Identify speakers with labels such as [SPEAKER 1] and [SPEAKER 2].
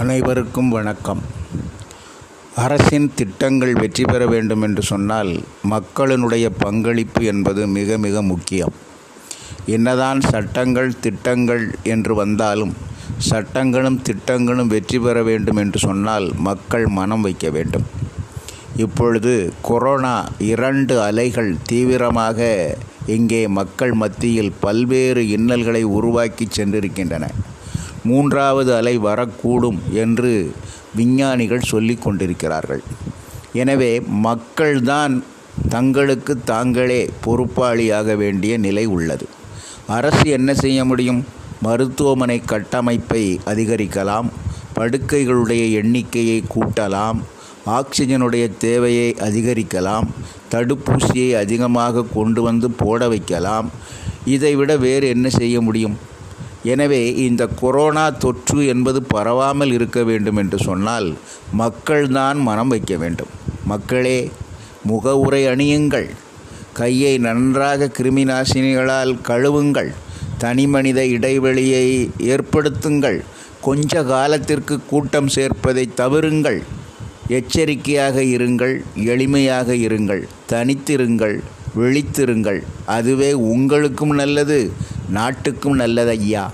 [SPEAKER 1] அனைவருக்கும் வணக்கம். அரசின் திட்டங்கள் வெற்றி பெற வேண்டும் என்று சொன்னால் மக்களினுடைய பங்களிப்பு என்பது மிக மிக முக்கியம். என்னதான் சட்டங்கள் திட்டங்கள் என்று வந்தாலும் சட்டங்களும் திட்டங்களும் வெற்றி பெற வேண்டும் என்று சொன்னால் மக்கள் மனம் வைக்க வேண்டும். இப்பொழுது கொரோனா இரண்டு அலைகள் தீவிரமாக இங்கே மக்கள் மத்தியில் பல்வேறு இன்னல்களை உருவாக்கி சென்றிருக்கின்றன. மூன்றாவது அலை வரக்கூடும் என்று விஞ்ஞானிகள் சொல்லி கொண்டிருக்கிறார்கள். எனவே மக்கள்தான் தங்களுக்கு தாங்களே பொறுப்பாளியாக வேண்டிய நிலை உள்ளது. அரசு என்ன செய்ய முடியும்? மருத்துவமனை கட்டமைப்பை அதிகரிக்கலாம் படுக்கைகளுடைய எண்ணிக்கையை கூட்டலாம் ஆக்சிஜனுடைய தேவையை அதிகரிக்கலாம் தடுப்பூசியை அதிகமாக கொண்டு வந்து போட வைக்கலாம். இதைவிட வேறு என்ன செய்ய முடியும்? எனவே இந்த கொரோனா தொற்று என்பது பரவாமல் இருக்க வேண்டும் என்று சொன்னால் மக்கள்தான் மனம் வைக்க வேண்டும். மக்களே முக உரை அணியுங்கள். கையை நன்றாக கிருமி நாசினிகளால் கழுவுங்கள். தனிமனித இடைவெளியை ஏற்படுத்துங்கள். கொஞ்ச காலத்திற்கு கூட்டம் சேர்ப்பதை தவிருங்கள். எச்சரிக்கையாக இருங்கள் எளிமையாக இருங்கள் தனித்திருங்கள் விழித்திருங்கள். அதுவே உங்களுக்கும் நல்லது. நாட்டுக்கும் நல்லது ஐயா